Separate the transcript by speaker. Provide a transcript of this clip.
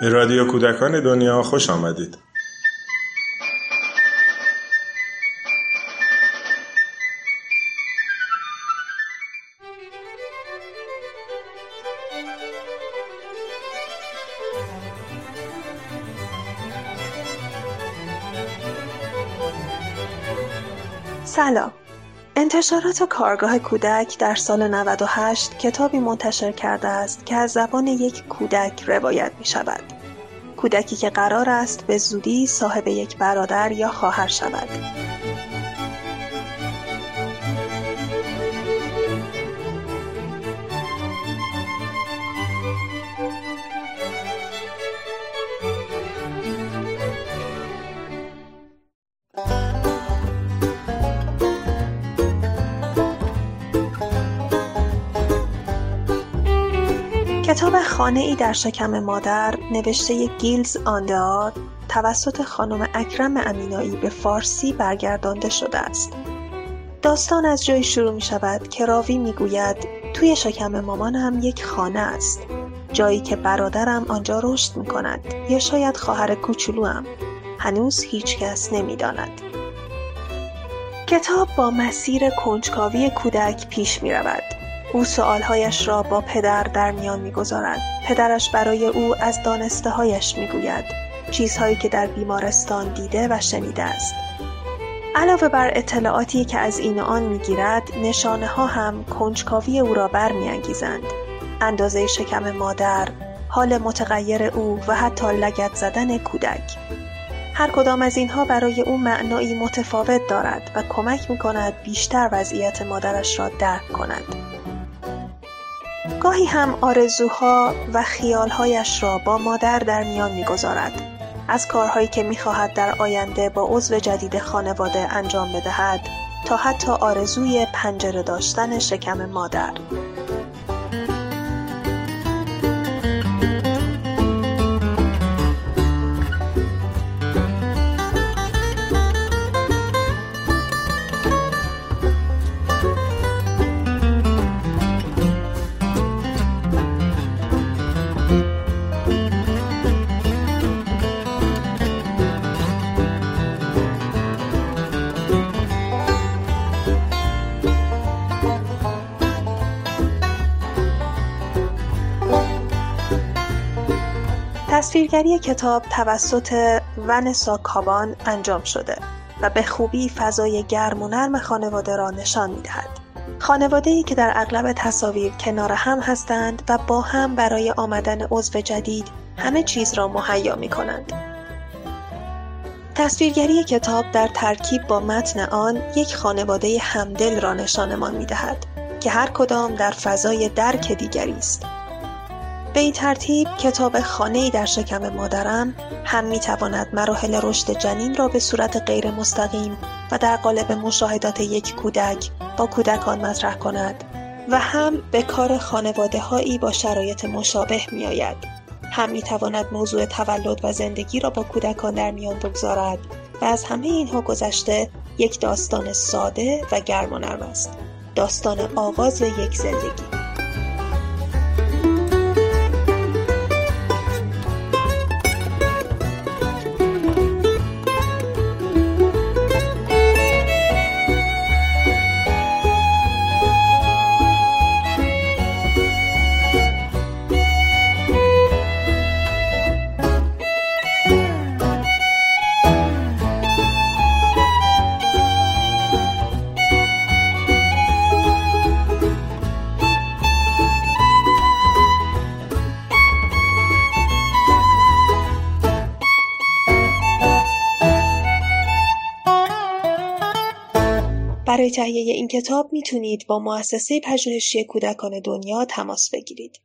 Speaker 1: به رادیو کودکان دنیا خوش آمدید.
Speaker 2: سلام انتشارات کارگاه کودک در سال 98 کتابی منتشر کرده است که از زبان یک کودک روایت می شود. کودکی که قرار است به زودی صاحب یک برادر یا خواهر شود. کتاب خانه ای در شکم مادر نوشته گیلز آندار توسط خانم اکرم امینایی به فارسی برگردانده شده است. داستان از جایی شروع می شود که راوی می گوید توی شکم مامانم یک خانه است. جایی که برادرم آنجا رشد می کند یا شاید خواهر کوچولوام. هنوز هیچ کس نمی داند. کتاب با مسیر کنجکاوی کودک پیش می رود. او سؤالهایش را با پدر در میان می‌گذارد. پدرش برای او از دانسته هایش می‌گوید چیزهایی که در بیمارستان دیده و شنیده است. علاوه بر اطلاعاتی که از این آن می‌گیرد نشانه ها هم کنجکاوی او را برمیانگیزند. اندازه شکم مادر حال متغیر او و حتی لگت زدن کودک. هر کدام از اینها برای او معنایی متفاوت دارد و کمک می کند بیشتر وضعیت مادرش را درک کند. گاهی هم آرزوها و خیالهایش را با مادر در میان می‌گذارد. از کارهایی که می‌خواهد در آینده با عضو جدید خانواده انجام بدهد تا حتی آرزوی پنجره داشتن شکم مادر. تصویرگری کتاب توسط ونسا کابان انجام شده و به خوبی فضای گرم و نرم خانواده را نشان می دهد. خانواده ای که در اغلب تصاویر کنار هم هستند و با هم برای آمدن عضو جدید همه چیز را مهیا می کنند. تصویرگری کتاب در ترکیب با متن آن یک خانواده همدل را نشانمان می دهد که هر کدام در فضای درک دیگری است. به این ترتیب کتاب خانه در شکم مادرم هم می تواند مراحل رشد جنین را به صورت غیر مستقیم و در قالب مشاهدات یک کودک با کودکان مطرح کند و هم به کار خانواده هایی با شرایط مشابه می آید. هم می تواند موضوع تولد و زندگی را با کودکان در میان بگذارد و از همه اینها گذشته یک داستان ساده و گرم و نرم است. داستان آغاز یک زندگی برای تهیه این کتاب می‌تونید با مؤسسه پژوهشی کودکان دنیا تماس بگیرید.